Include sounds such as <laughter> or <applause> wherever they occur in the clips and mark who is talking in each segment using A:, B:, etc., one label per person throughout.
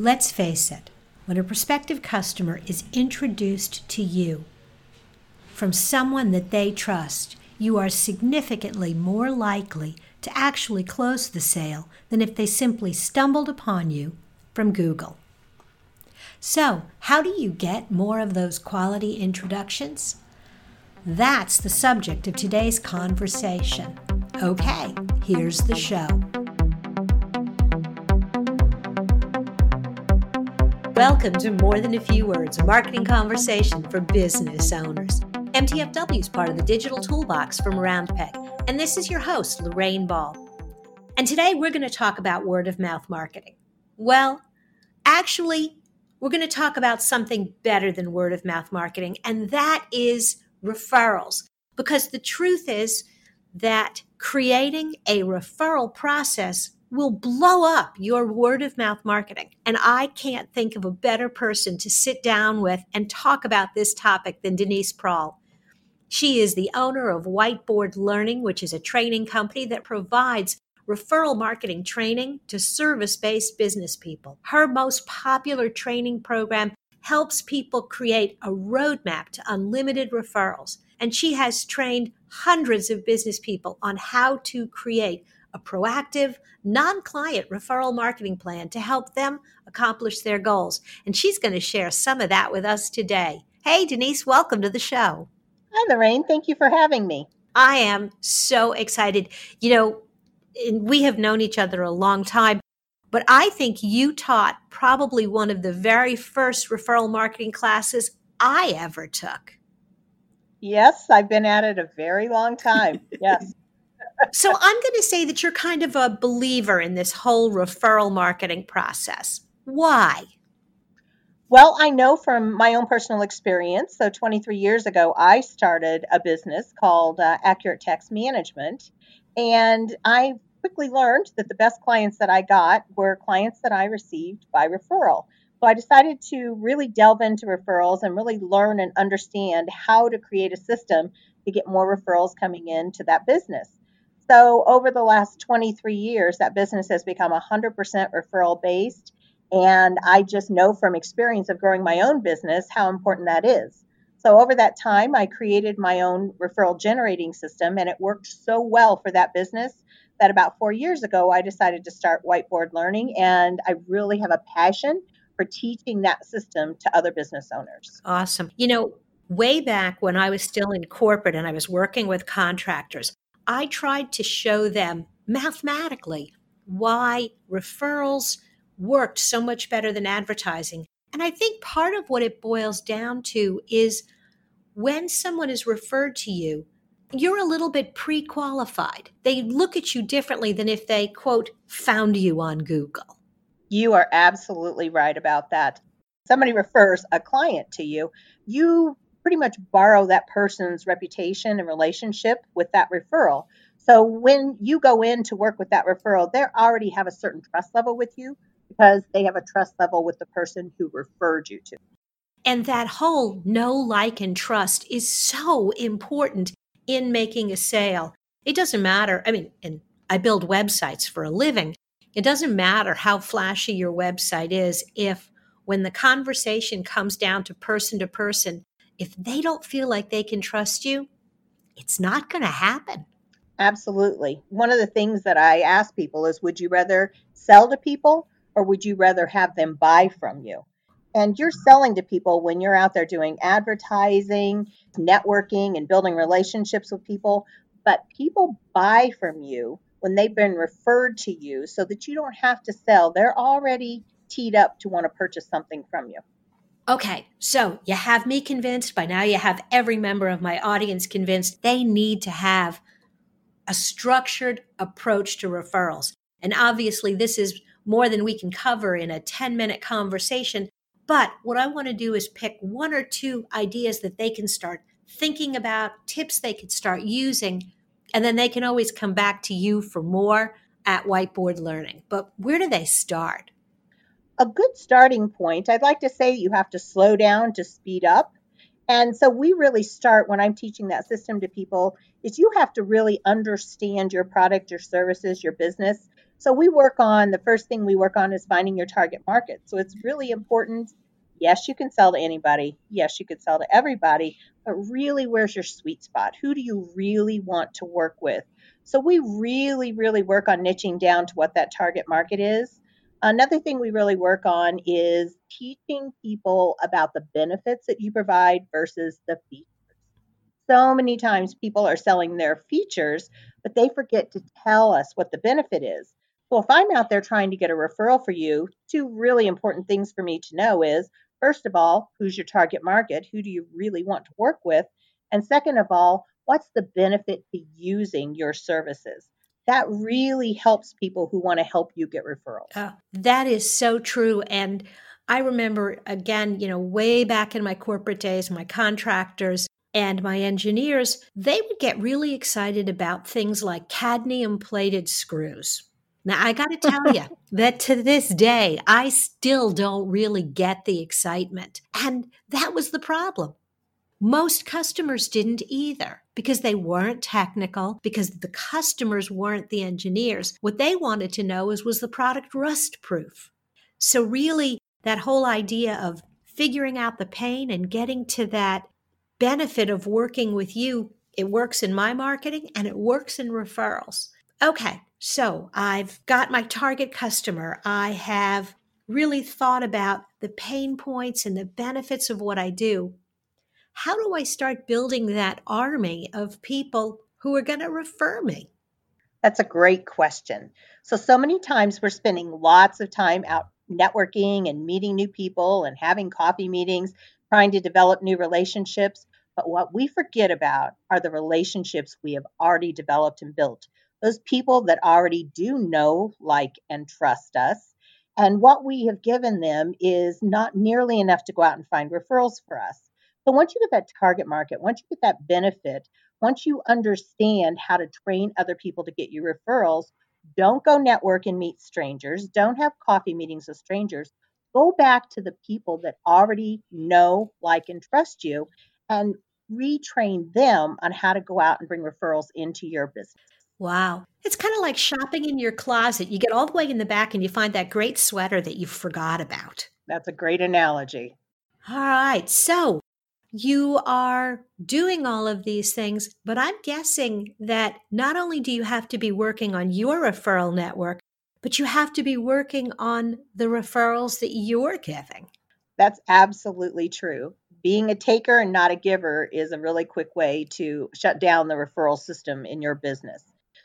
A: Let's face it, when a prospective customer is introduced to you from someone that they trust, you are significantly more likely to actually close the sale than if they simply stumbled upon you from Google. So, how do you get more of those quality introductions? That's the subject of today's conversation. Okay, here's the show. Welcome to More Than a Few Words, a marketing conversation for business owners. MTFW is part of the digital toolbox from Roundpeg, and this is your host, Lorraine Ball. And today we're going to talk about word of mouth marketing. Well, actually, we're going to talk about something better than word of mouth marketing, and that is referrals. Because the truth is that creating a referral process will blow up your word of mouth marketing. And I can't think of a better person to sit down with and talk about this topic than Denise Prahl. She is the owner of Whiteboard Learning, which is a training company that provides referral marketing training to service based business people. Her most popular training program helps people create a roadmap to unlimited referrals. And she has trained hundreds of business people on how to create a proactive, non client referral marketing plan to help them accomplish their goals. And she's going to share some of that with us today. Hey, Denise, welcome to the show.
B: Hi, Lorraine. Thank you for having me.
A: I am so excited. You know, we have known each other a long time, but I think you taught probably one of the very first referral marketing classes I ever took.
B: Yes, I've been at it a very long time. <laughs> Yes.
A: So I'm going to say that you're kind of a believer in this whole referral marketing process. Why?
B: Well, I know from my own personal experience. So, 23 years ago, I started a business called uh, Accurate Text Management. And I quickly learned that the best clients that I got were clients that I received by referral. So I decided to really delve into referrals and really learn and understand how to create a system to get more referrals coming into that business. So over the last 23 years, that business has become 100% referral based. And I just know from experience of growing my own business how important that is. So over that time, I created my own referral generating system, and it worked so well for that business that about four years ago, I decided to start whiteboard learning. And I really have a passion for teaching that system to other business owners.
A: Awesome. You know, way back when I was still in corporate and I was working with contractors, I tried to show them mathematically why referrals worked so much better than advertising. And I think part of what it boils down to is when someone is referred to you, you're a little bit pre qualified. They look at you differently than if they, quote, found you on Google.
B: You are absolutely right about that. Somebody refers a client to you, you pretty much borrow that person's reputation and relationship with that referral. So when you go in to work with that referral, they already have a certain trust level with you because they have a trust level with the person who referred you to.
A: And that whole know, like, and trust is so important in making a sale. It doesn't matter. I mean, and I build websites for a living. It doesn't matter how flashy your website is if when the conversation comes down to person to person, if they don't feel like they can trust you, it's not going to happen.
B: Absolutely. One of the things that I ask people is would you rather sell to people or would you rather have them buy from you? And you're selling to people when you're out there doing advertising, networking, and building relationships with people. But people buy from you when they've been referred to you so that you don't have to sell. They're already teed up to want to purchase something from you.
A: Okay, so you have me convinced. By now, you have every member of my audience convinced they need to have a structured approach to referrals. And obviously, this is more than we can cover in a 10 minute conversation. But what I want to do is pick one or two ideas that they can start thinking about, tips they could start using, and then they can always come back to you for more at Whiteboard Learning. But where do they start?
B: A good starting point, I'd like to say you have to slow down to speed up. And so we really start when I'm teaching that system to people is you have to really understand your product, your services, your business So we work on the first thing we work on is finding your target market. So it's really important. Yes, you can sell to anybody. Yes, you could sell to everybody, but really, where's your sweet spot? Who do you really want to work with? So we really, really work on niching down to what that target market is. Another thing we really work on is teaching people about the benefits that you provide versus the features. So many times people are selling their features, but they forget to tell us what the benefit is. So if I'm out there trying to get a referral for you, two really important things for me to know is first of all, who's your target market? Who do you really want to work with? And second of all, what's the benefit to using your services? That really helps people who want to help you get referrals.
A: Oh, that is so true. And I remember, again, you know, way back in my corporate days, my contractors and my engineers, they would get really excited about things like cadmium plated screws. Now, I got to tell you <laughs> that to this day, I still don't really get the excitement. And that was the problem. Most customers didn't either because they weren't technical, because the customers weren't the engineers. What they wanted to know is was the product rust proof? So, really, that whole idea of figuring out the pain and getting to that benefit of working with you, it works in my marketing and it works in referrals. Okay, so I've got my target customer. I have really thought about the pain points and the benefits of what I do how do I start building that army of people who are going to refer me?
B: That's a great question. So, so many times we're spending lots of time out networking and meeting new people and having coffee meetings, trying to develop new relationships. But what we forget about are the relationships we have already developed and built. Those people that already do know, like, and trust us. And what we have given them is not nearly enough to go out and find referrals for us. So once you get that target market, once you get that benefit, once you understand how to train other people to get you referrals, don't go network and meet strangers. Don't have coffee meetings with strangers. Go back to the people that already know, like, and trust you and retrain them on how to go out and bring referrals into your business.
A: Wow. It's kind of like shopping in your closet. You get all the way in the back and you find that great sweater that you forgot about.
B: That's a great analogy.
A: All right. So, you are doing all of these things, but I'm guessing that not only do you have to be working on your referral network, but you have to be working on the referrals that you're giving.
B: That's absolutely true. Being a taker and not a giver is a really quick way to shut down the referral system in your business.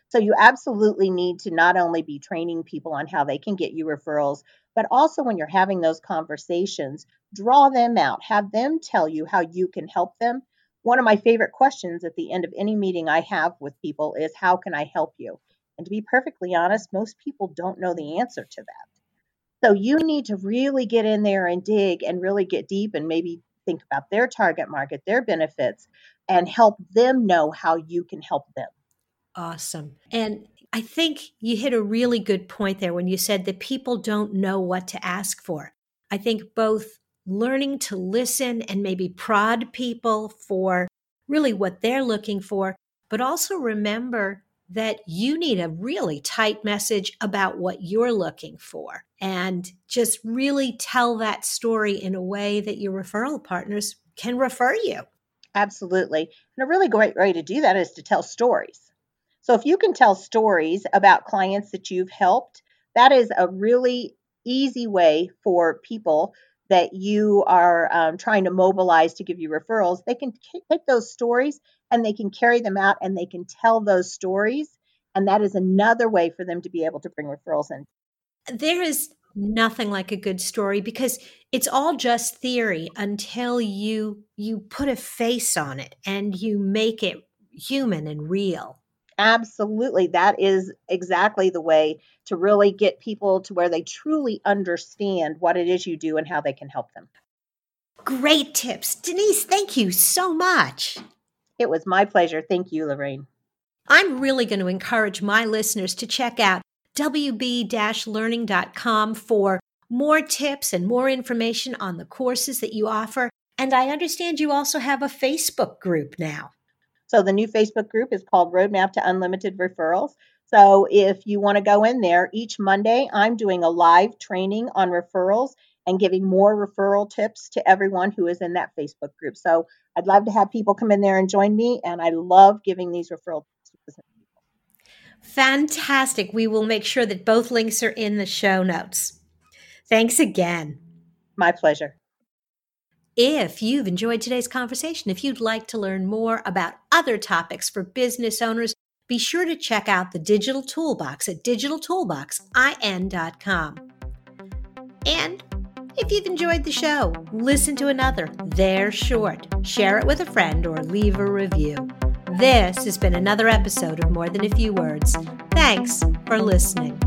B: So, you absolutely need to not only be training people on how they can get you referrals, but also when you're having those conversations, draw them out, have them tell you how you can help them. One of my favorite questions at the end of any meeting I have with people is, How can I help you? And to be perfectly honest, most people don't know the answer to that. So you need to really get in there and dig and really get deep and maybe think about their target market, their benefits, and help them know how you can help them.
A: Awesome. And I think you hit a really good point there when you said that people don't know what to ask for. I think both learning to listen and maybe prod people for really what they're looking for, but also remember that you need a really tight message about what you're looking for and just really tell that story in a way that your referral partners can refer you.
B: Absolutely. And a really great way to do that is to tell stories. So if you can tell stories about clients that you've helped, that is a really easy way for people that you are um, trying to mobilize to give you referrals. They can take those stories and they can carry them out and they can tell those stories. And that is another way for them to be able to bring referrals in.
A: There is nothing like a good story because it's all just theory until you you put a face on it and you make it human and real
B: Absolutely. That is exactly the way to really get people to where they truly understand what it is you do and how they can help them.
A: Great tips. Denise, thank you so much.
B: It was my pleasure. Thank you, Lorraine.
A: I'm really going to encourage my listeners to check out wb learning.com for more tips and more information on the courses that you offer. And I understand you also have a Facebook group now.
B: So the new Facebook group is called Roadmap to Unlimited Referrals. So if you want to go in there, each Monday I'm doing a live training on referrals and giving more referral tips to everyone who is in that Facebook group. So I'd love to have people come in there and join me, and I love giving these referral tips.
A: Fantastic. We will make sure that both links are in the show notes. Thanks again.
B: My pleasure.
A: If you've enjoyed today's conversation, if you'd like to learn more about other topics for business owners, be sure to check out the Digital Toolbox at digitaltoolboxin.com. And if you've enjoyed the show, listen to another. They're short. Share it with a friend or leave a review. This has been another episode of More Than a Few Words. Thanks for listening.